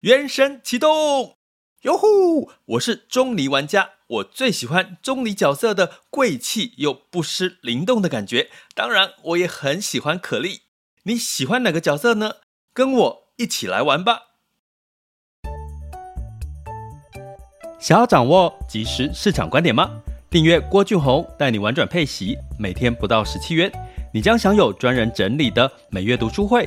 原神启动，哟呼！我是钟离玩家，我最喜欢钟离角色的贵气又不失灵动的感觉。当然，我也很喜欢可莉。你喜欢哪个角色呢？跟我一起来玩吧！想要掌握即时市场观点吗？订阅郭俊宏带你玩转配息，每天不到十七元，你将享有专人整理的每月读书会。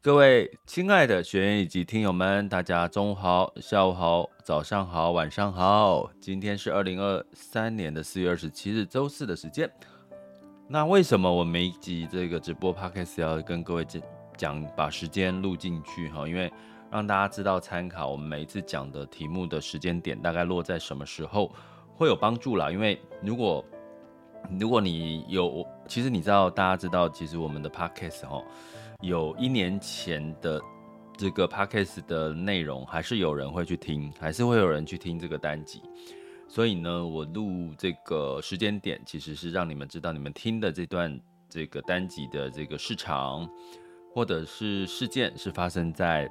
各位亲爱的学员以及听友们，大家中午好、下午好、早上好、晚上好。今天是二零二三年的四月二十七日，周四的时间。那为什么我每一集这个直播 podcast 要跟各位讲讲，把时间录进去哈？因为让大家知道参考，我们每一次讲的题目的时间点大概落在什么时候会有帮助啦。因为如果如果你有，其实你知道，大家知道，其实我们的 podcast 哈。有一年前的这个 podcast 的内容，还是有人会去听，还是会有人去听这个单集。所以呢，我录这个时间点，其实是让你们知道你们听的这段这个单集的这个市场，或者是事件是发生在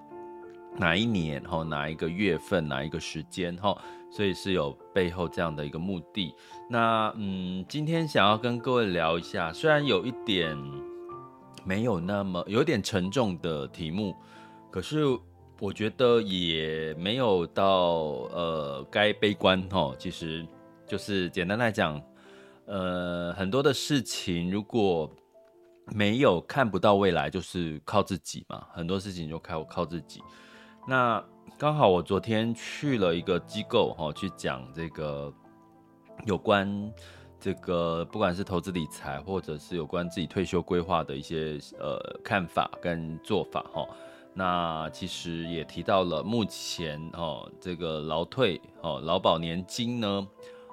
哪一年，哈，哪一个月份，哪一个时间，哈，所以是有背后这样的一个目的。那嗯，今天想要跟各位聊一下，虽然有一点。没有那么有点沉重的题目，可是我觉得也没有到呃该悲观哈。其实就是简单来讲，呃很多的事情如果没有看不到未来，就是靠自己嘛。很多事情就靠靠自己。那刚好我昨天去了一个机构哈，去讲这个有关。这个不管是投资理财，或者是有关自己退休规划的一些呃看法跟做法哈，那其实也提到了目前哈这个劳退哈劳保年金呢，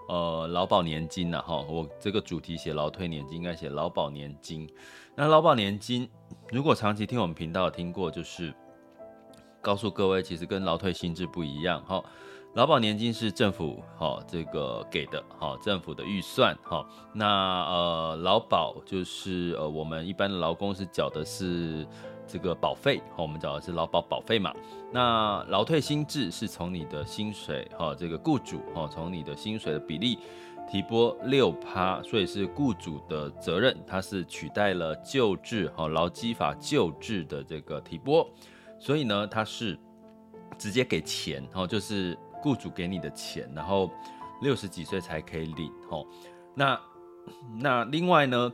呃劳保年金呐哈，我这个主题写劳退年金，应该写劳保年金。那劳保年金，如果长期听我们频道听过，就是告诉各位，其实跟劳退新制不一样哈。劳保年金是政府哈这个给的哈政府的预算哈，那呃劳保就是呃我们一般的劳工是缴的是这个保费哈，我们缴的是劳保保费嘛。那劳退新制是从你的薪水哈这个雇主哈从你的薪水的比例提拨六趴，所以是雇主的责任，它是取代了旧制哈劳基法旧制的这个提拨，所以呢它是直接给钱哈就是。雇主给你的钱，然后六十几岁才可以领吼。那那另外呢，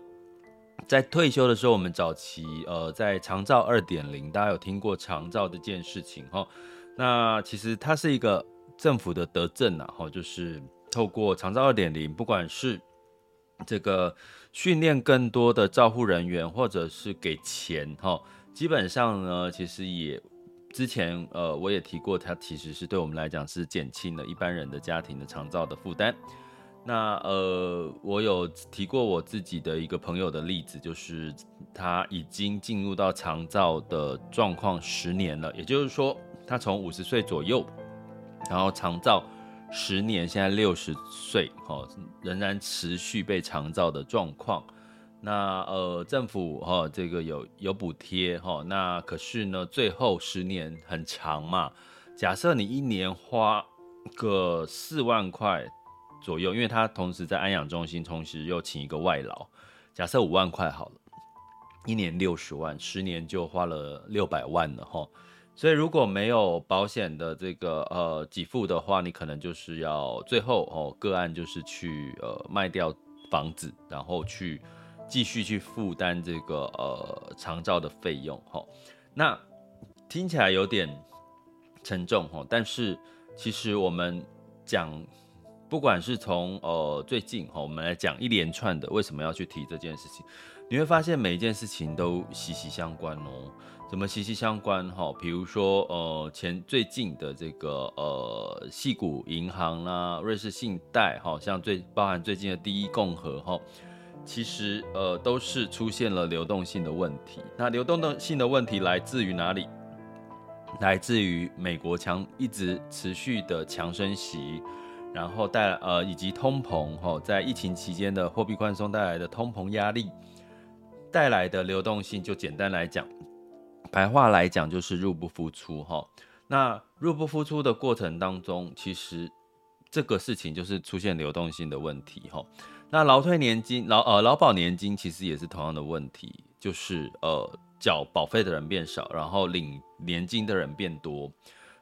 在退休的时候，我们早期呃在长照二点零，大家有听过长照这件事情吼。那其实它是一个政府的德政呐，吼，就是透过长照二点零，不管是这个训练更多的照护人员，或者是给钱吼，基本上呢，其实也。之前呃，我也提过，它其实是对我们来讲是减轻了一般人的家庭的长照的负担。那呃，我有提过我自己的一个朋友的例子，就是他已经进入到长照的状况十年了，也就是说，他从五十岁左右，然后长照十年，现在六十岁，哦，仍然持续被长照的状况。那呃，政府哈、哦、这个有有补贴哈，那可是呢，最后十年很长嘛。假设你一年花个四万块左右，因为他同时在安养中心，同时又请一个外劳，假设五万块好了，一年六十万，十年就花了六百万了哈。所以如果没有保险的这个呃给付的话，你可能就是要最后哦个案就是去呃卖掉房子，然后去。继续去负担这个呃长照的费用哈，那听起来有点沉重哈，但是其实我们讲，不管是从呃最近哈，我们来讲一连串的为什么要去提这件事情，你会发现每一件事情都息息相关哦。怎么息息相关哈？比如说呃，前最近的这个呃，矽谷银行啦，瑞士信贷哈，像最包含最近的第一共和哈，其实呃都是出现了流动性的问题。那流动性的问题来自于哪里？来自于美国强一直持续的强升息，然后带来呃以及通膨哈，在疫情期间的货币宽松带来的通膨压力带来的流动性，就简单来讲。白话来讲就是入不敷出哈，那入不敷出的过程当中，其实这个事情就是出现流动性的问题哈。那劳退年金、劳呃劳保年金其实也是同样的问题，就是呃缴保费的人变少，然后领年金的人变多，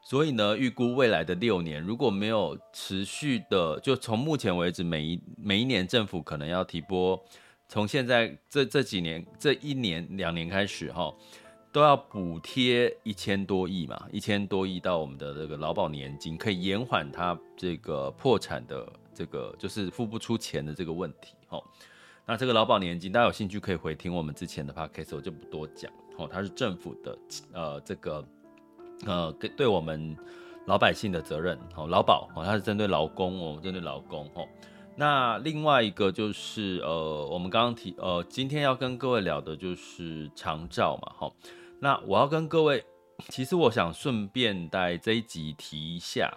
所以呢，预估未来的六年如果没有持续的，就从目前为止每一每一年政府可能要提拨，从现在这这几年这一年两年开始哈。都要补贴一千多亿嘛，一千多亿到我们的这个劳保年金，可以延缓它这个破产的这个就是付不出钱的这个问题。齁，那这个劳保年金，大家有兴趣可以回听我们之前的 podcast，我就不多讲。齁，它是政府的呃这个呃对对我们老百姓的责任。齁，劳保哦，它是针对劳工哦，针对劳工。齁，那另外一个就是呃我们刚刚提呃今天要跟各位聊的就是长照嘛。齁。那我要跟各位，其实我想顺便在这一集提一下，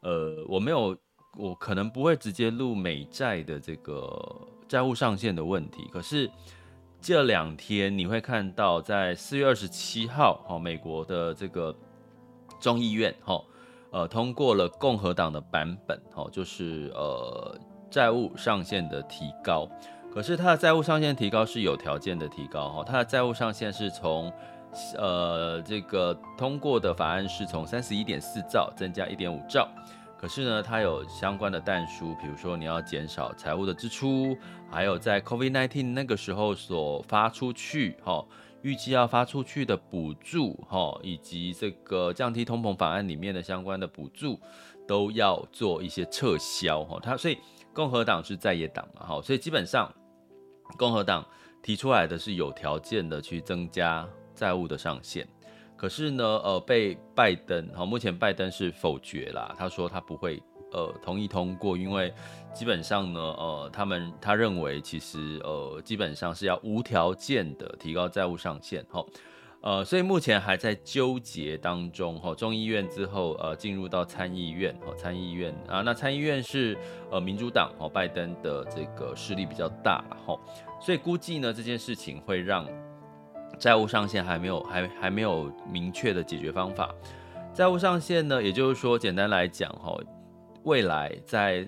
呃，我没有，我可能不会直接录美债的这个债务上限的问题。可是这两天你会看到，在四月二十七号，哈，美国的这个众议院，哈，呃，通过了共和党的版本，哈，就是呃债务上限的提高。可是它的债务上限提高是有条件的提高，哈，它的债务上限是从呃，这个通过的法案是从三十一点四兆增加一点五兆，可是呢，它有相关的但书，比如说你要减少财务的支出，还有在 COVID-19 那个时候所发出去，哈，预计要发出去的补助，哈，以及这个降低通膨法案里面的相关的补助，都要做一些撤销，哈，它所以共和党是在野党嘛，哈，所以基本上共和党提出来的是有条件的去增加。债务的上限，可是呢，呃，被拜登，好，目前拜登是否决啦，他说他不会，呃，同意通过，因为基本上呢，呃，他们他认为其实，呃，基本上是要无条件的提高债务上限，哈，呃，所以目前还在纠结当中，哈，众议院之后，呃，进入到参议院，哈，参议院啊，那参议院是呃民主党，哈，拜登的这个势力比较大，哈，所以估计呢，这件事情会让。债务上限还没有，还还没有明确的解决方法。债务上限呢，也就是说，简单来讲，哈，未来在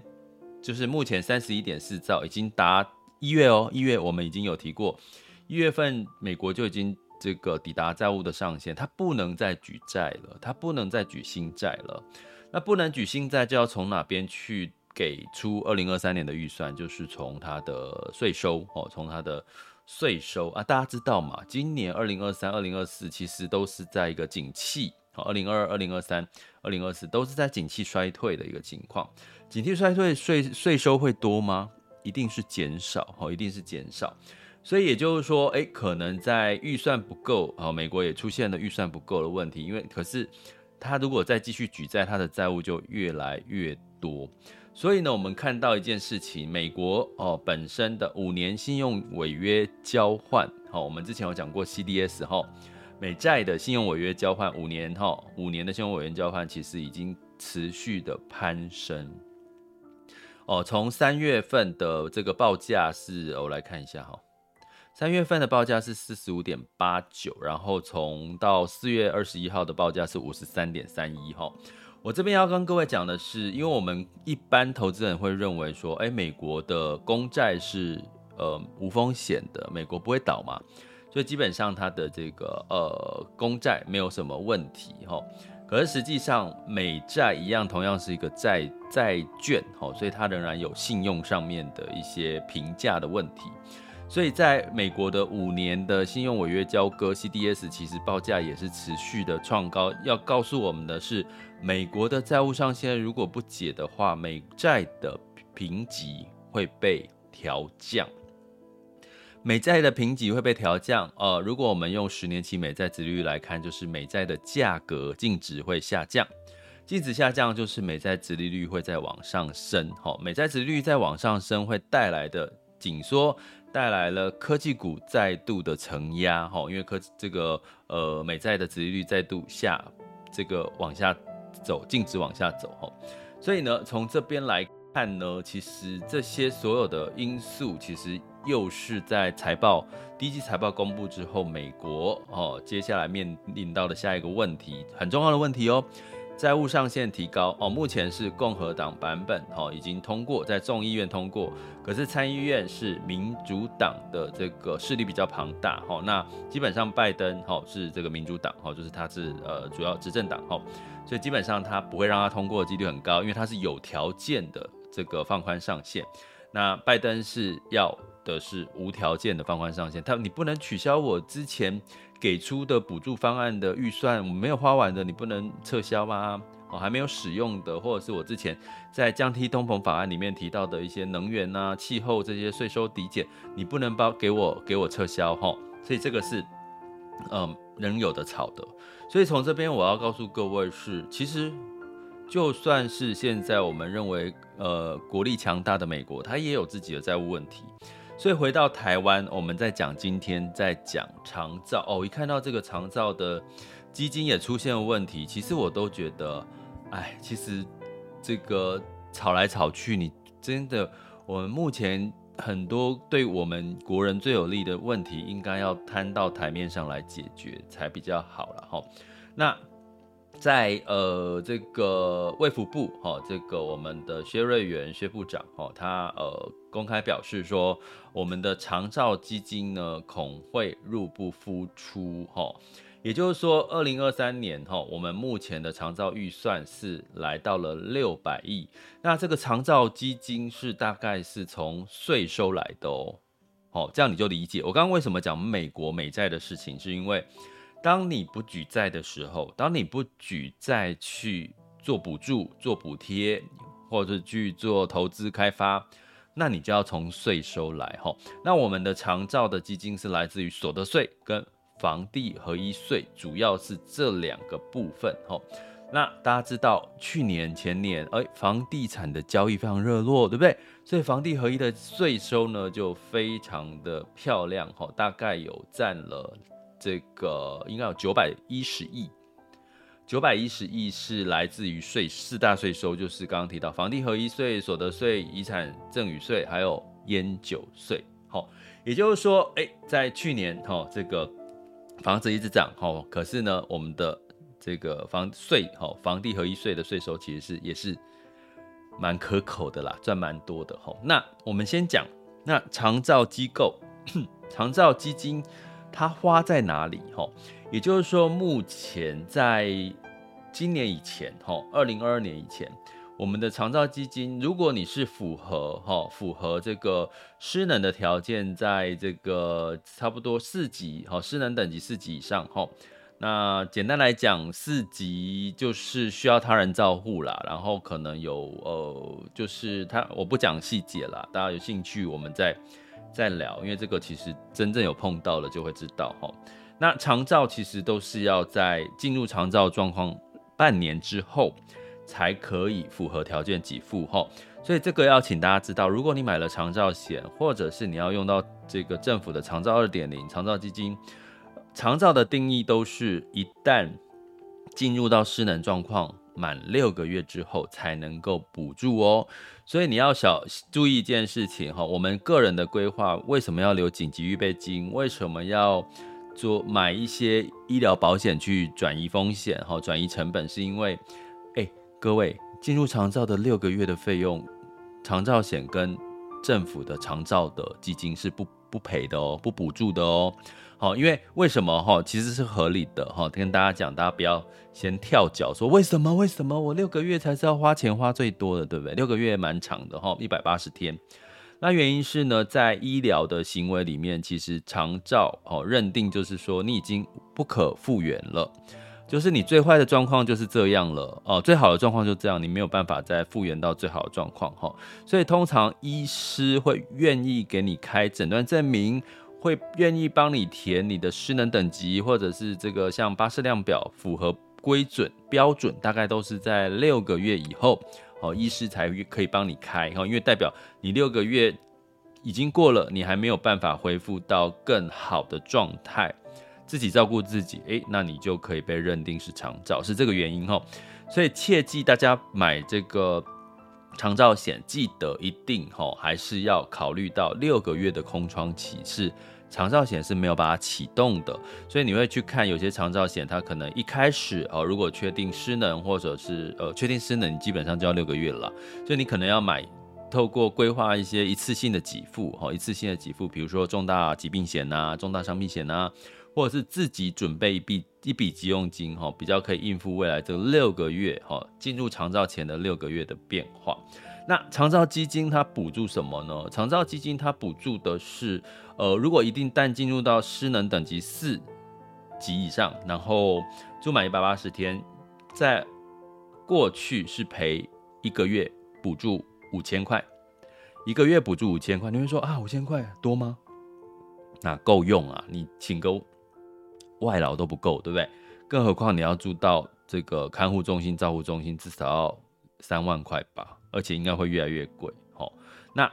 就是目前三十一点四兆已经达一月哦，一月我们已经有提过，一月份美国就已经这个抵达债务的上限，它不能再举债了，它不能再举新债了。那不能举新债，就要从哪边去给出二零二三年的预算？就是从它的税收哦，从它的。税收啊，大家知道嘛？今年二零二三、二零二四其实都是在一个景气，好，二零二二、二零二三、二零二四都是在景气衰退的一个情况。景气衰退，税税收会多吗？一定是减少，好，一定是减少。所以也就是说，哎，可能在预算不够，好，美国也出现了预算不够的问题。因为可是他如果再继续举债，他的债务就越来越多。所以呢，我们看到一件事情，美国哦本身的五年信用违约交换，好，我们之前有讲过 CDS 哈，美债的信用违约交换五年哈，五年的信用违约交换其实已经持续的攀升，哦，从三月份的这个报价是，我来看一下哈，三月份的报价是四十五点八九，然后从到四月二十一号的报价是五十三点三一哈。我这边要跟各位讲的是，因为我们一般投资人会认为说，哎，美国的公债是呃无风险的，美国不会倒嘛，所以基本上它的这个呃公债没有什么问题哈。可是实际上美债一样，同样是一个债债券哈，所以它仍然有信用上面的一些评价的问题。所以在美国的五年的信用违约交割 CDS，其实报价也是持续的创高。要告诉我们的是，美国的债务上限如果不解的话，美债的评级会被调降。美债的评级会被调降。呃，如果我们用十年期美债殖利率来看，就是美债的价格净值会下降。净值下降就是美债殖利率会再往上升。好，美债殖利率再往上升会带来的紧缩，带来了科技股再度的承压。哈，因为科这个呃美债的殖利率再度下这个往下走，径直往下走。哈，所以呢，从这边来看呢，其实这些所有的因素，其实又是在财报第一季财报公布之后，美国哦接下来面临到的下一个问题，很重要的问题哦。债务上限提高哦，目前是共和党版本哦，已经通过，在众议院通过，可是参议院是民主党的这个势力比较庞大哦，那基本上拜登哦是这个民主党哦，就是他是呃主要执政党哦，所以基本上他不会让他通过的几率很高，因为他是有条件的这个放宽上限，那拜登是要的是无条件的放宽上限，他你不能取消我之前。给出的补助方案的预算，我没有花完的，你不能撤销吗？哦，还没有使用的，或者是我之前在降低通膨法案里面提到的一些能源啊、气候这些税收抵减，你不能包给我给我撤销哈。所以这个是嗯能有的炒的。所以从这边我要告诉各位是，其实就算是现在我们认为呃国力强大的美国，它也有自己的债务问题。所以回到台湾，我们在讲今天在讲长照哦，一看到这个长照的基金也出现了问题，其实我都觉得，哎，其实这个吵来吵去，你真的，我们目前很多对我们国人最有利的问题，应该要摊到台面上来解决才比较好了哈。那在呃这个卫福部哈，这个我们的薛瑞元薛部长哈，他呃。公开表示说，我们的长照基金呢，恐会入不敷出，哈，也就是说，二零二三年哈，我们目前的长照预算是来到了六百亿，那这个长照基金是大概是从税收来的哦，好，这样你就理解我刚刚为什么讲美国美债的事情，是因为当你不举债的时候，当你不举债去做补助、做补贴，或者是去做投资开发。那你就要从税收来哈，那我们的长照的基金是来自于所得税跟房地合一税，主要是这两个部分哈。那大家知道去年前年，哎，房地产的交易非常热络，对不对？所以房地合一的税收呢就非常的漂亮哈，大概有占了这个应该有九百一十亿。九百一十亿是来自于税四大税收，就是刚刚提到房地合一税、所得税、遗产赠与税，还有烟酒税。好，也就是说，哎，在去年哈，这个房子一直涨，哈，可是呢，我们的这个房税，哈，房地合一税的税收其实是也是蛮可口的啦，赚蛮多的。哈，那我们先讲，那长照机构、长照基金，它花在哪里？哈。也就是说，目前在今年以前，哈，二零二二年以前，我们的长照基金，如果你是符合哈，符合这个失能的条件，在这个差不多四级，哈，失能等级四级以上，哈，那简单来讲，四级就是需要他人照护啦，然后可能有呃，就是他我不讲细节啦，大家有兴趣我们再再聊，因为这个其实真正有碰到了就会知道，哈。那长照其实都是要在进入长照状况半年之后，才可以符合条件给付哈。所以这个要请大家知道，如果你买了长照险，或者是你要用到这个政府的长照二点零长照基金，长照的定义都是一旦进入到失能状况满六个月之后才能够补助哦。所以你要小注意一件事情哈，我们个人的规划为什么要留紧急预备金？为什么要？做买一些医疗保险去转移风险，哈，转移成本，是因为，各位进入长照的六个月的费用，长照险跟政府的长照的基金是不不赔的哦，不补助的哦，好，因为为什么哈，其实是合理的哈，跟大家讲，大家不要先跳脚说为什么为什么我六个月才是要花钱花最多的，对不对？六个月蛮长的哈，一百八十天。那原因是呢，在医疗的行为里面，其实长照哦认定就是说你已经不可复原了，就是你最坏的状况就是这样了哦，最好的状况就这样，你没有办法再复原到最好的状况哈，所以通常医师会愿意给你开诊断证明，会愿意帮你填你的失能等级，或者是这个像巴氏量表符合规准标准，大概都是在六个月以后，哦，医师才可以帮你开哈，因为代表你六个月已经过了，你还没有办法恢复到更好的状态，自己照顾自己，诶，那你就可以被认定是长照，是这个原因哈。所以切记大家买这个长照险，记得一定哈，还是要考虑到六个月的空窗期是。长照险是没有把它启动的，所以你会去看有些长照险，它可能一开始哦，如果确定失能或者是呃确定失能，基本上就要六个月了，所以你可能要买透过规划一些一次性的给付哈，一次性的给付，比如说重大疾病险呐、重大伤病险呐，或者是自己准备一笔一笔急用金哈，比较可以应付未来这六个月哈进入长照前的六个月的变化。那长照基金它补助什么呢？长照基金它补助的是，呃，如果一定但进入到失能等级四级以上，然后住满一百八十天，在过去是赔一个月补助五千块，一个月补助五千块。你会说啊，五千块多吗？那够用啊，你请个外劳都不够，对不对？更何况你要住到这个看护中心、照护中心，至少要三万块吧。而且应该会越来越贵，齁。那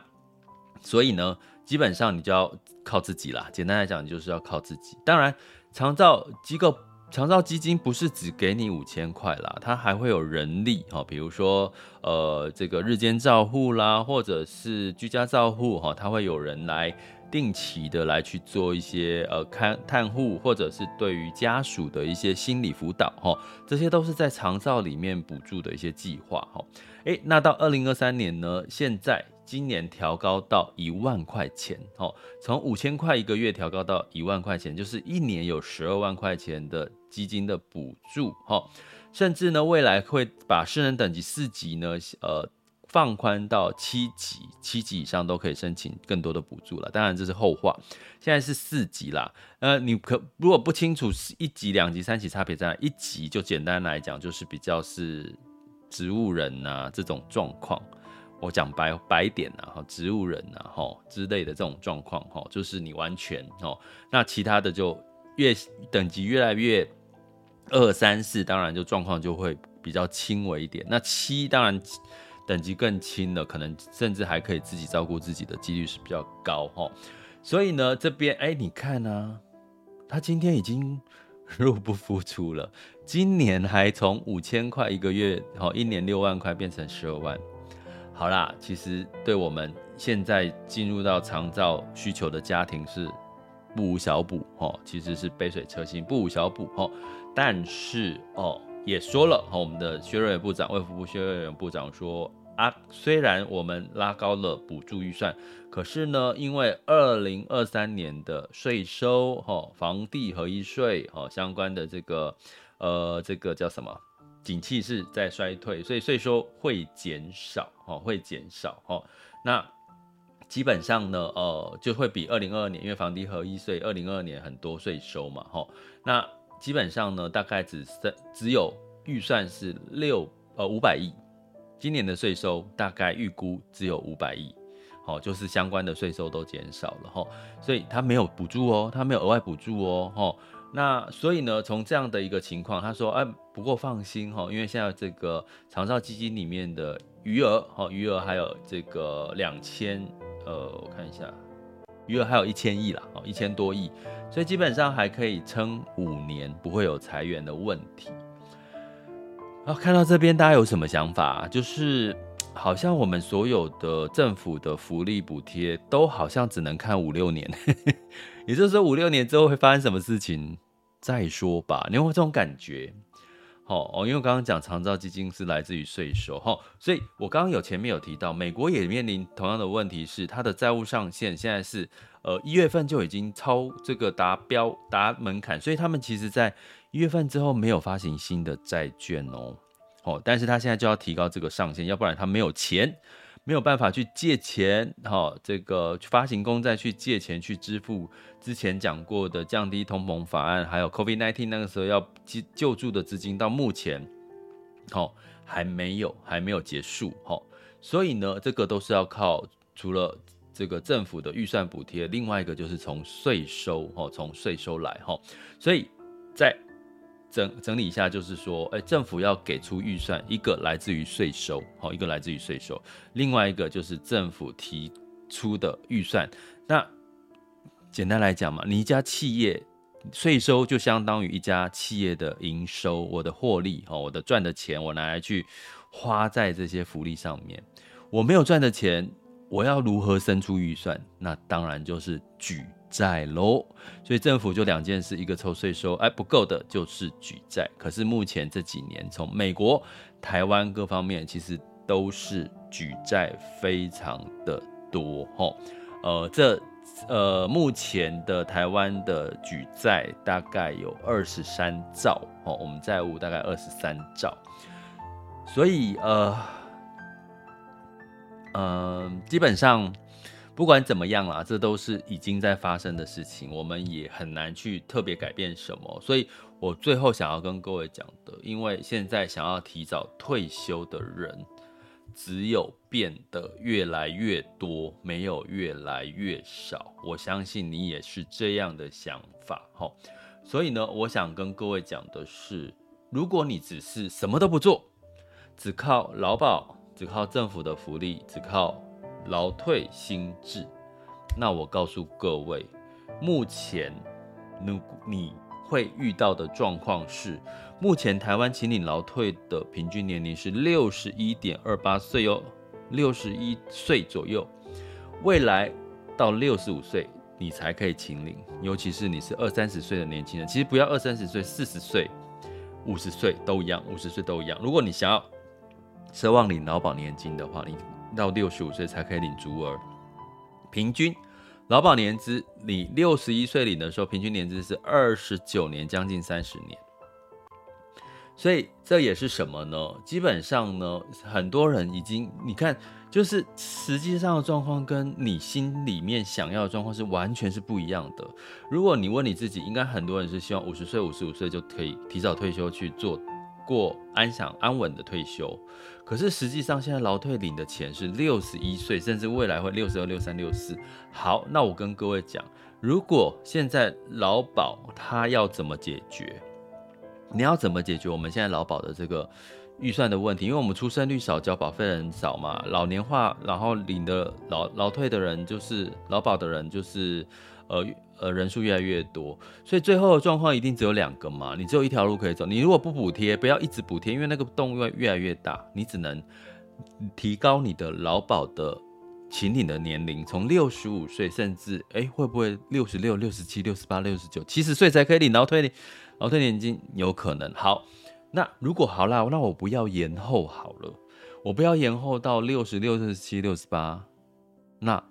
所以呢，基本上你就要靠自己啦。简单来讲，就是要靠自己。当然，长照机构、长照基金不是只给你五千块啦，它还会有人力，齁，比如说呃这个日间照护啦，或者是居家照护，齁，它会有人来定期的来去做一些呃看探护，或者是对于家属的一些心理辅导，齁，这些都是在长照里面补助的一些计划，齁。诶，那到二零二三年呢？现在今年调高到一万块钱，哦，从五千块一个月调高到一万块钱，就是一年有十二万块钱的基金的补助，哈，甚至呢，未来会把失能等级四级呢，呃，放宽到七级，七级以上都可以申请更多的补助了。当然这是后话，现在是四级啦。呃，你可如果不清楚一级、两级、三级差别在哪，一级就简单来讲就是比较是。植物人呐、啊，这种状况，我讲白白点呐，哈，植物人呐，哈之类的这种状况，哈，就是你完全，哦，那其他的就越等级越来越二三四，当然就状况就会比较轻微一点。那七当然等级更轻了，可能甚至还可以自己照顾自己的几率是比较高，哈。所以呢，这边哎，你看呢、啊，他今天已经。入不敷出了，今年还从五千块一个月，好，一年六万块变成十二万。好啦，其实对我们现在进入到长照需求的家庭是不无小补，哦，其实是杯水车薪，不无小补，哦。但是哦，也说了，我们的薛瑞元部长，卫福部薛瑞元部长说。啊，虽然我们拉高了补助预算，可是呢，因为二零二三年的税收，哈，房地合一税，哈，相关的这个，呃，这个叫什么？景气是在衰退，所以税收会减少，哈，会减少，哈。那基本上呢，呃，就会比二零二二年，因为房地合一税二零二二年很多税收嘛，哈。那基本上呢，大概只剩只有预算是六呃五百亿。今年的税收大概预估只有五百亿，好，就是相关的税收都减少了哈，所以他没有补助哦，他没有额外补助哦，哈，那所以呢，从这样的一个情况，他说，哎，不过放心哈，因为现在这个长照基金里面的余额，哈，余额还有这个两千，呃，我看一下，余额还有一千亿啦，哦，一千多亿，所以基本上还可以撑五年，不会有裁员的问题。啊，看到这边大家有什么想法？就是好像我们所有的政府的福利补贴都好像只能看五六年，也就是说五六年之后会发生什么事情再说吧。你有没有这种感觉？好哦，因为我刚刚讲长照基金是来自于税收，哈，所以我刚刚有前面有提到，美国也面临同样的问题，是它的债务上限现在是呃一月份就已经超这个达标达门槛，所以他们其实在。一月份之后没有发行新的债券哦，哦，但是他现在就要提高这个上限，要不然他没有钱，没有办法去借钱，哈，这个发行公债去借钱去支付之前讲过的降低通膨法案，还有 COVID-19 那个时候要救助的资金，到目前，哦，还没有，还没有结束，哈，所以呢，这个都是要靠除了这个政府的预算补贴，另外一个就是从税收哈，从税收来哈，所以在整整理一下，就是说，哎，政府要给出预算，一个来自于税收，好，一个来自于税收，另外一个就是政府提出的预算。那简单来讲嘛，你一家企业税收就相当于一家企业的营收，我的获利哈，我的赚的钱，我拿来去花在这些福利上面，我没有赚的钱。我要如何生出预算？那当然就是举债喽。所以政府就两件事，一个抽税收，哎，不够的就是举债。可是目前这几年，从美国、台湾各方面，其实都是举债非常的多。吼，呃，这呃，目前的台湾的举债大概有二十三兆，哦，我们债务大概二十三兆。所以呃。嗯，基本上不管怎么样啦，这都是已经在发生的事情，我们也很难去特别改变什么。所以我最后想要跟各位讲的，因为现在想要提早退休的人，只有变得越来越多，没有越来越少。我相信你也是这样的想法，齁。所以呢，我想跟各位讲的是，如果你只是什么都不做，只靠劳保。只靠政府的福利，只靠劳退新制，那我告诉各位，目前你你会遇到的状况是，目前台湾请领劳退的平均年龄是六十一点二八岁哦，六十一岁左右，未来到六十五岁你才可以请领，尤其是你是二三十岁的年轻人，其实不要二三十岁，四十岁、五十岁都一样，五十岁都一样，如果你想要。奢望领劳保年金的话，你到六十五岁才可以领足额。平均劳保年资，你六十一岁领的时候，平均年资是二十九年，将近三十年。所以这也是什么呢？基本上呢，很多人已经，你看，就是实际上的状况跟你心里面想要的状况是完全是不一样的。如果你问你自己，应该很多人是希望五十岁、五十五岁就可以提早退休去做。过安享安稳的退休，可是实际上现在劳退领的钱是六十一岁，甚至未来会六十二、六三、六四。好，那我跟各位讲，如果现在劳保它要怎么解决？你要怎么解决我们现在劳保的这个预算的问题？因为我们出生率少，交保费人少嘛，老年化，然后领的劳劳退的人就是劳保的人就是呃。呃，人数越来越多，所以最后的状况一定只有两个嘛，你只有一条路可以走。你如果不补贴，不要一直补贴，因为那个洞越越来越大，你只能提高你的劳保的请领的年龄，从六十五岁，甚至哎、会不会六十六、六十七、六十八、六十九、七十岁才可以领劳退劳退年金？有可能。好，那如果好啦，那我不要延后好了，我不要延后到六十六、六十七、六十八，那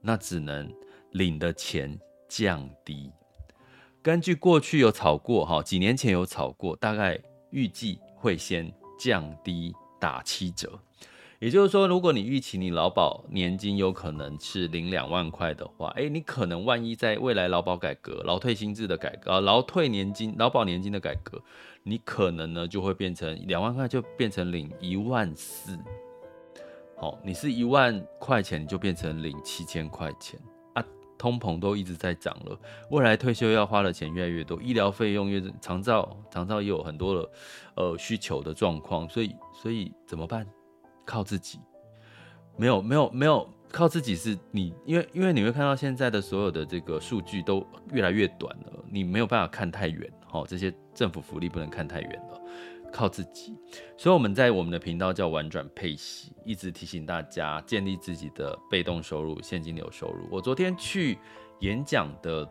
那只能领的钱。降低，根据过去有炒过哈，几年前有炒过，大概预计会先降低打七折。也就是说，如果你预期你劳保年金有可能是领两万块的话，诶，你可能万一在未来劳保改革、劳退新制的改革、劳退年金、劳保年金的改革，你可能呢就会变成两万块就变成领一万四。好，你是一万块钱，就变成领七千块钱。通膨都一直在涨了，未来退休要花的钱越来越多，医疗费用越长照长照也有很多的呃需求的状况，所以所以怎么办？靠自己？没有没有没有靠自己是你，因为因为你会看到现在的所有的这个数据都越来越短了，你没有办法看太远，齁，这些政府福利不能看太远了。靠自己，所以我们在我们的频道叫玩转配息，一直提醒大家建立自己的被动收入、现金流收入。我昨天去演讲的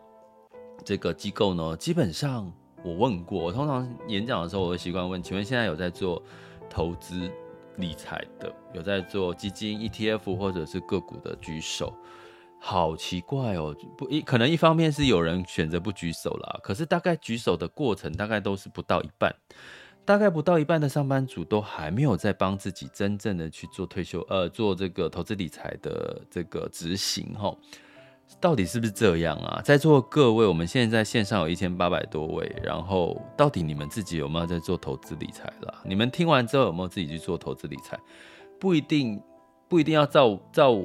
这个机构呢，基本上我问过，我通常演讲的时候，我会习惯问：请问现在有在做投资理财的，有在做基金、ETF 或者是个股的举手？好奇怪哦，不一可能一方面是有人选择不举手啦，可是大概举手的过程大概都是不到一半。大概不到一半的上班族都还没有在帮自己真正的去做退休，呃，做这个投资理财的这个执行齁，到底是不是这样啊？在座各位，我们现在在线上有一千八百多位，然后到底你们自己有没有在做投资理财啦？你们听完之后有没有自己去做投资理财？不一定，不一定要照照，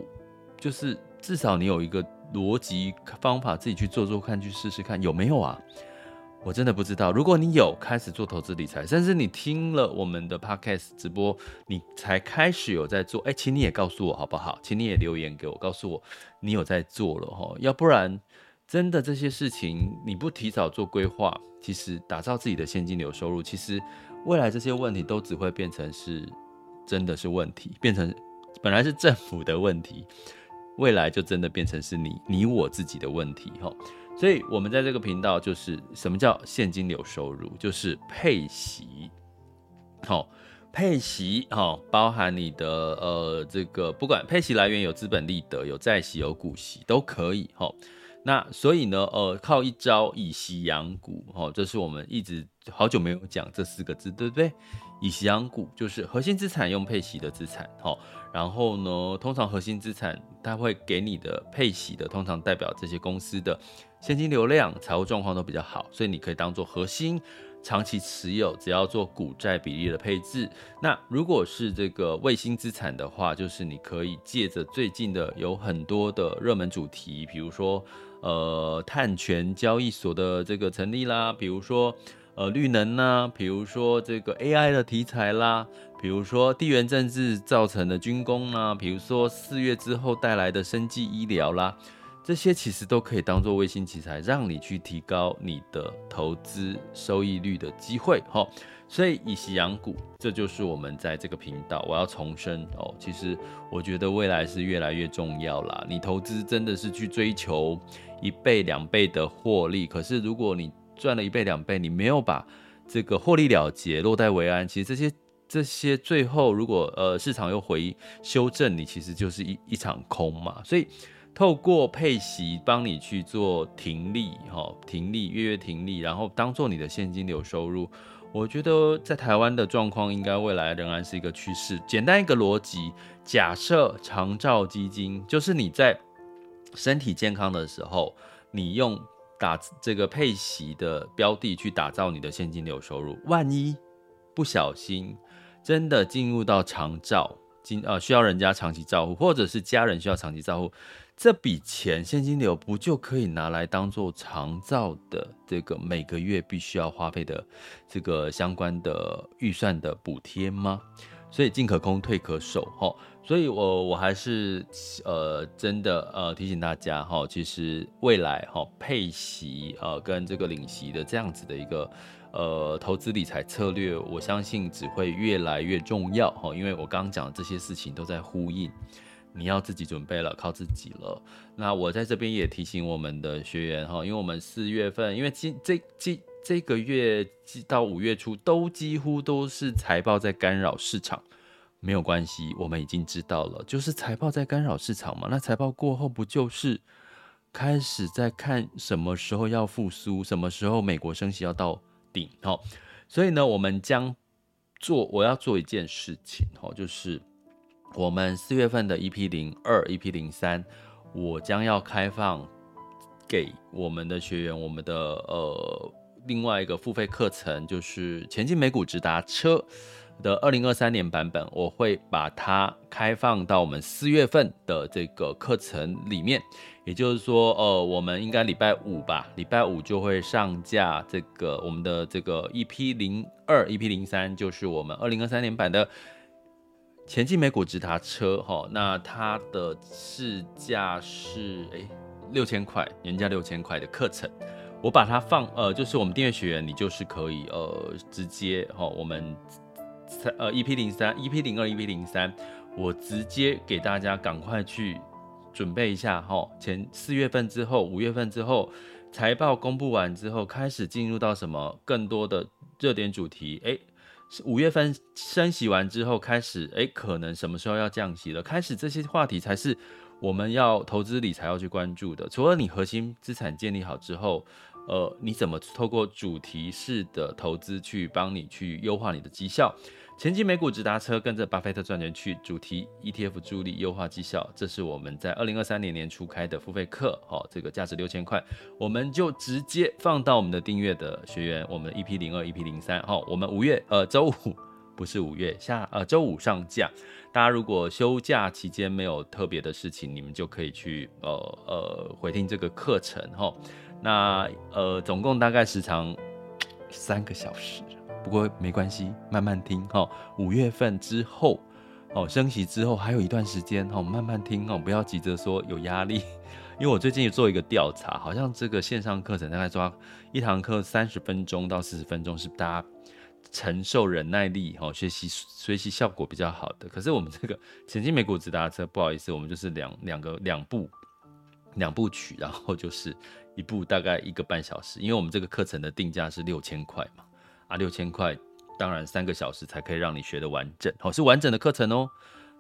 就是至少你有一个逻辑方法，自己去做做看，去试试看有没有啊？我真的不知道。如果你有开始做投资理财，甚至你听了我们的 podcast 直播，你才开始有在做，哎，请你也告诉我好不好？请你也留言给我，告诉我你有在做了哈。要不然，真的这些事情你不提早做规划，其实打造自己的现金流收入，其实未来这些问题都只会变成是真的是问题，变成本来是政府的问题，未来就真的变成是你你我自己的问题哈。所以，我们在这个频道就是什么叫现金流收入，就是配息，好，配息，好，包含你的呃这个，不管配息来源有资本利得、有债息、有股息都可以，哈。那所以呢，呃，靠一招以息养股，哈，这是我们一直好久没有讲这四个字，对不对？以息养股就是核心资产用配息的资产，哈。然后呢，通常核心资产它会给你的配息的，通常代表这些公司的。现金流量、财务状况都比较好，所以你可以当做核心长期持有，只要做股债比例的配置。那如果是这个卫星资产的话，就是你可以借着最近的有很多的热门主题，比如说呃碳权交易所的这个成立啦，比如说呃绿能呐，比如说这个 AI 的题材啦，比如说地缘政治造成的军工啦，比如说四月之后带来的生技医疗啦。这些其实都可以当做卫星题材，让你去提高你的投资收益率的机会，哈。所以以息养股，这就是我们在这个频道我要重申哦。其实我觉得未来是越来越重要啦。你投资真的是去追求一倍两倍的获利，可是如果你赚了一倍两倍，你没有把这个获利了结、落袋为安，其实这些这些最后如果呃市场又回修正，你其实就是一一场空嘛。所以。透过配息帮你去做停利，哈，停利月月停利，然后当做你的现金流收入。我觉得在台湾的状况应该未来仍然是一个趋势。简单一个逻辑，假设长照基金就是你在身体健康的时候，你用打这个配息的标的去打造你的现金流收入。万一不小心真的进入到长照，经呃需要人家长期照护，或者是家人需要长期照护。这笔钱现金流不就可以拿来当做长照的这个每个月必须要花费的这个相关的预算的补贴吗？所以进可攻退可守哈，所以我我还是呃真的呃提醒大家哈，其实未来哈配息呃跟这个领息的这样子的一个呃投资理财策略，我相信只会越来越重要哈，因为我刚刚讲的这些事情都在呼应。你要自己准备了，靠自己了。那我在这边也提醒我们的学员哈，因为我们四月份，因为今这这这个月到五月初都几乎都是财报在干扰市场，没有关系，我们已经知道了，就是财报在干扰市场嘛。那财报过后不就是开始在看什么时候要复苏，什么时候美国升息要到顶？哈，所以呢，我们将做，我要做一件事情哈，就是。我们四月份的 EP 零二、EP 零三，我将要开放给我们的学员，我们的呃另外一个付费课程，就是前进美股直达车的二零二三年版本，我会把它开放到我们四月份的这个课程里面。也就是说，呃，我们应该礼拜五吧，礼拜五就会上架这个我们的这个 EP 零二、EP 零三，就是我们二零二三年版的。前进美股直达车哈，那它的市价是诶六千块，原价六千块的课程，我把它放呃，就是我们订阅学员，你就是可以呃直接哈，我们呃 EP 零三、EP 零二、EP 零三，我直接给大家赶快去准备一下哈，前四月份之后，五月份之后财报公布完之后，开始进入到什么更多的热点主题诶。五月份升息完之后，开始诶，可能什么时候要降息了？开始这些话题才是我们要投资理财要去关注的。除了你核心资产建立好之后，呃，你怎么透过主题式的投资去帮你去优化你的绩效？前进美股直达车，跟着巴菲特赚钱去，主题 ETF 助力优化绩效，这是我们在二零二三年年初开的付费课，哦，这个价值六千块，我们就直接放到我们的订阅的学员，我们 EP 零二、EP 零三，哈，我们五月呃周五不是五月下呃周五上架。大家如果休假期间没有特别的事情，你们就可以去呃呃回听这个课程哈。那呃总共大概时长三个小时，不过没关系，慢慢听哈。五月份之后哦升息之后还有一段时间哈，慢慢听哦，不要急着说有压力。因为我最近也做一个调查，好像这个线上课程大概抓一堂课三十分钟到四十分钟，是大家承受忍耐力哦，学习学习效果比较好的。可是我们这个前进美股直达车，不好意思，我们就是两两个两部两部曲，然后就是一部大概一个半小时，因为我们这个课程的定价是六千块嘛，啊六千块，当然三个小时才可以让你学得完整，哦是完整的课程哦。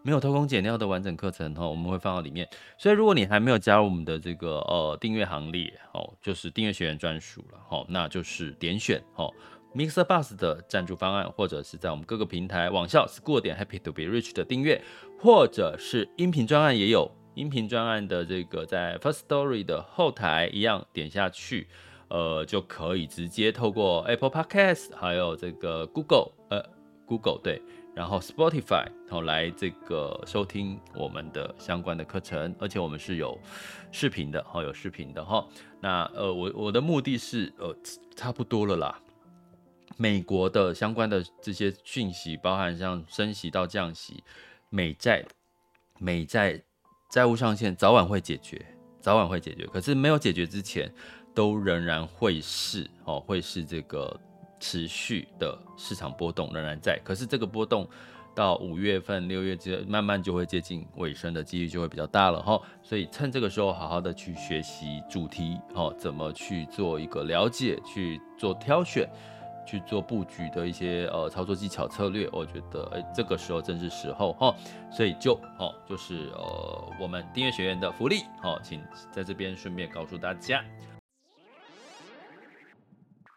没有偷工减料的完整课程哦，我们会放到里面。所以如果你还没有加入我们的这个呃订阅行列哦，就是订阅学员专属了哦，那就是点选哦 Mixer Bus 的赞助方案，或者是在我们各个平台网校 School 点 Happy to be rich 的订阅，或者是音频专案也有音频专案的这个在 First Story 的后台一样点下去，呃就可以直接透过 Apple Podcast 还有这个 Google 呃 Google 对。然后 Spotify 然后来这个收听我们的相关的课程，而且我们是有视频的，好有视频的哈。那呃我我的目的是呃差不多了啦。美国的相关的这些讯息，包含像升息到降息，美债美债债务上限早晚会解决，早晚会解决。可是没有解决之前，都仍然会是哦会是这个。持续的市场波动仍然在，可是这个波动到五月份、六月之慢慢就会接近尾声的几率就会比较大了哈，所以趁这个时候好好的去学习主题哦，怎么去做一个了解，去做挑选，去做布局的一些呃操作技巧策略，我觉得哎这个时候正是时候哈，所以就哦就是呃我们订阅学员的福利哦，请在这边顺便告诉大家。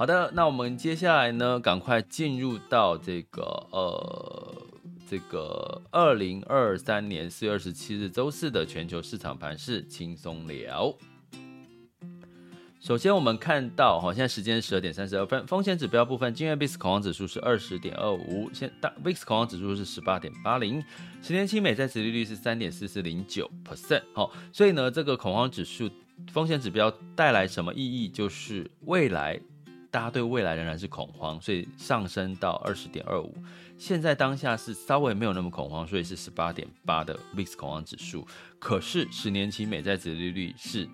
好的，那我们接下来呢，赶快进入到这个呃，这个二零二三年四月二十七日周四的全球市场盘势轻松聊。首先，我们看到哈，现在时间十二点三十二分，风险指标部分，今日 VIX 恐慌指数是二十点二五，现大 VIX 恐慌指数是十八点八零，十年期美债殖利率是三点四四零九 percent。好，所以呢，这个恐慌指数风险指标带来什么意义？就是未来。大家对未来仍然是恐慌，所以上升到二十点二五。现在当下是稍微没有那么恐慌，所以是十八点八的 VIX 恐慌指数。可是十年期美债殖利率是。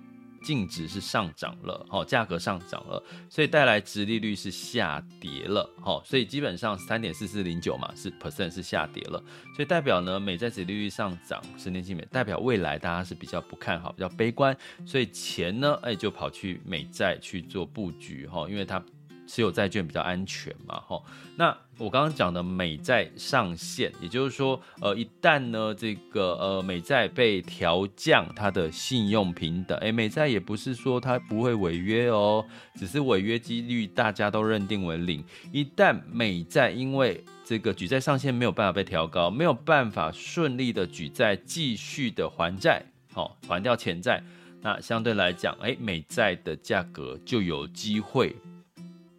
净值是上涨了，哦，价格上涨了，所以带来殖利率是下跌了，哦，所以基本上三点四四零九嘛，是 percent 是下跌了，所以代表呢，美债殖利率上涨，十年期美代表未来大家是比较不看好，比较悲观，所以钱呢，哎，就跑去美债去做布局，哈，因为它。持有债券比较安全嘛，哈。那我刚刚讲的美债上限，也就是说，呃，一旦呢这个呃美债被调降它的信用平等，诶，美债也不是说它不会违约哦，只是违约几率大家都认定为零。一旦美债因为这个举债上限没有办法被调高，没有办法顺利的举债继续的还债，好还掉钱债，那相对来讲，诶，美债的价格就有机会。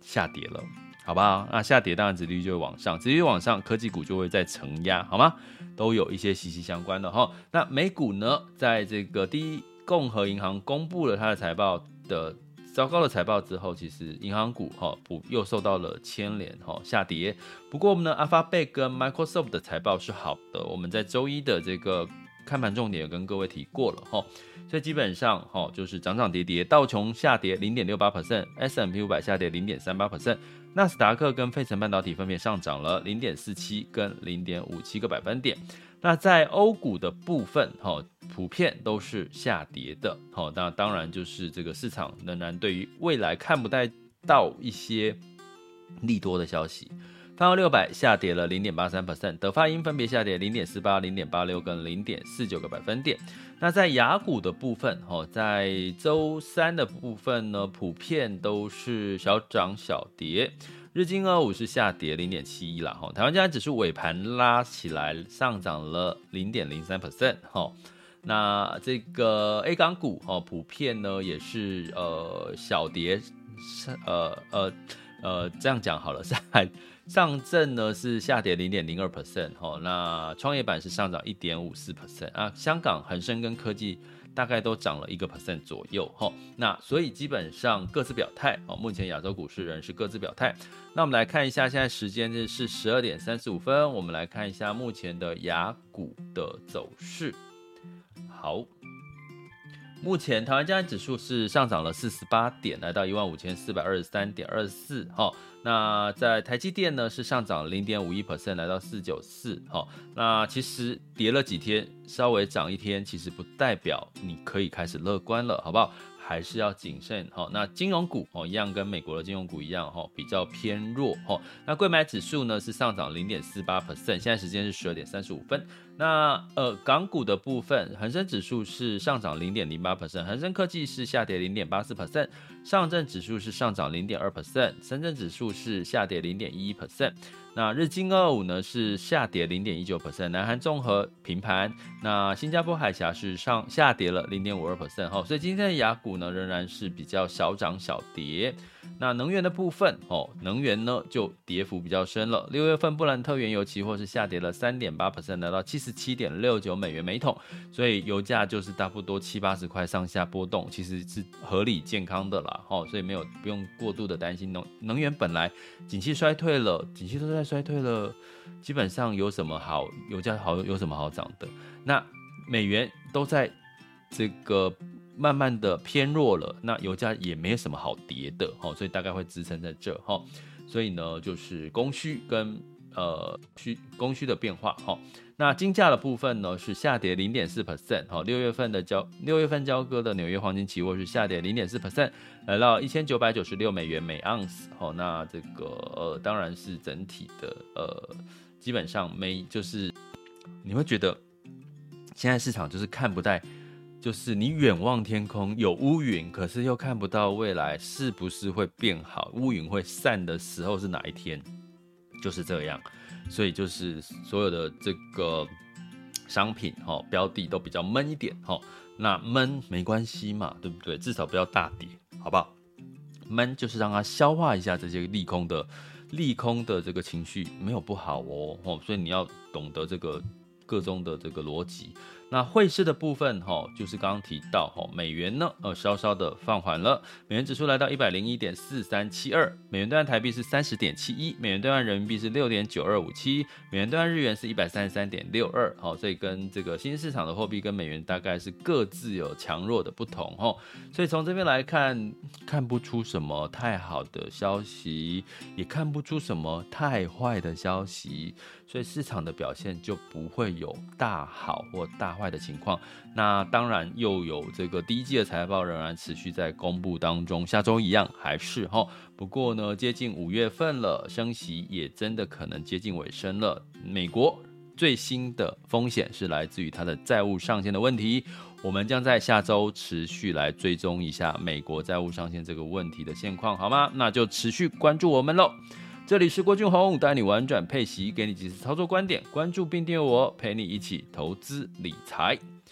下跌了，好不好？那下跌当然殖利率就会往上，殖利率往上，科技股就会再承压，好吗？都有一些息息相关的哈。那美股呢，在这个第一共和银行公布了它的财报的糟糕的财报之后，其实银行股哈不又受到了牵连哈下跌。不过我们呢，Alphabet 跟 Microsoft 的财报是好的，我们在周一的这个。看盘重点也跟各位提过了哈，所以基本上哈就是涨涨跌跌，道琼下跌零点六八 percent，S M P 五百下跌零点三八 percent，纳斯达克跟费城半导体分别上涨了零点四七跟零点五七个百分点。那在欧股的部分哈，普遍都是下跌的。好，那当然就是这个市场仍然对于未来看不太到一些利多的消息。泛欧六百下跌了零点八三 percent，德发英分别下跌零点四八、零点八六跟零点四九个百分点。那在雅股的部分，哦，在周三的部分呢，普遍都是小涨小跌。日经二五是下跌零点七一啦，哈，台湾加权指数尾盘拉起来上涨了零点零三 percent，哈。那这个 A 港股哦，普遍呢也是呃小跌，呃呃呃这样讲好了，上上证呢是下跌零点零二 percent 哈，那创业板是上涨一点五四 percent 啊，香港恒生跟科技大概都涨了一个 percent 左右哈，那所以基本上各自表态哦，目前亚洲股市仍是各自表态。那我们来看一下，现在时间是十二点三十五分，我们来看一下目前的亚股的走势。好，目前台湾加权指数是上涨了四十八点，来到一万五千四百二十三点二四。哈，那在台积电呢是上涨零点五一 percent，来到四九四。哈，那其实跌了几天，稍微涨一天，其实不代表你可以开始乐观了，好不好？还是要谨慎哈。那金融股哦，一样跟美国的金融股一样哈，比较偏弱哈。那柜买指数呢是上涨零点四八 percent，现在时间是十二点三十五分。那呃港股的部分，恒生指数是上涨零点零八 percent，恒生科技是下跌零点八四 percent，上证指数是上涨零点二 percent，深圳指数是下跌零点一一 percent。那日经二五呢是下跌零点一九 percent，南韩综合平盘，那新加坡海峡是上下跌了零点五二 percent 哈，所以今天的雅股呢仍然是比较小涨小跌。那能源的部分哦，能源呢就跌幅比较深了。六月份布兰特原油期货是下跌了三点八 percent，来到七十七点六九美元每桶，所以油价就是差不多七八十块上下波动，其实是合理健康的啦。哦，所以没有不用过度的担心能能源本来景气衰退了，景气都在衰退了，基本上有什么好油价好有什么好涨的？那美元都在这个。慢慢的偏弱了，那油价也没有什么好跌的，哈，所以大概会支撑在这，哈，所以呢，就是供需跟呃需供需的变化，哈，那金价的部分呢是下跌零点四 percent，哈，六月份的交六月份交割的纽约黄金期货是下跌零点四 percent，来到一千九百九十六美元每盎司，哈，那这个呃当然是整体的呃基本上没就是你会觉得现在市场就是看不待。就是你远望天空有乌云，可是又看不到未来是不是会变好，乌云会散的时候是哪一天？就是这样，所以就是所有的这个商品哈标的都比较闷一点哈，那闷没关系嘛，对不对？至少不要大跌，好不好？闷就是让它消化一下这些利空的利空的这个情绪，没有不好哦，哦所以你要懂得这个各中的这个逻辑。那汇市的部分，哈，就是刚刚提到，哈，美元呢，呃，稍稍的放缓了，美元指数来到一百零一点四三七二，美元兑换台币是三十点七一，美元兑换人民币是六点九二五七，美元兑换日元是一百三十三点六二，好，所以跟这个新兴市场的货币跟美元大概是各自有强弱的不同，哈，所以从这边来看，看不出什么太好的消息，也看不出什么太坏的消息，所以市场的表现就不会有大好或大坏的情况，那当然又有这个第一季的财报仍然持续在公布当中，下周一样还是齁。不过呢，接近五月份了，升息也真的可能接近尾声了。美国最新的风险是来自于它的债务上限的问题，我们将在下周持续来追踪一下美国债务上限这个问题的现况，好吗？那就持续关注我们喽。这里是郭俊宏，带你玩转配息，给你几次操作观点，关注并订阅我，陪你一起投资理财。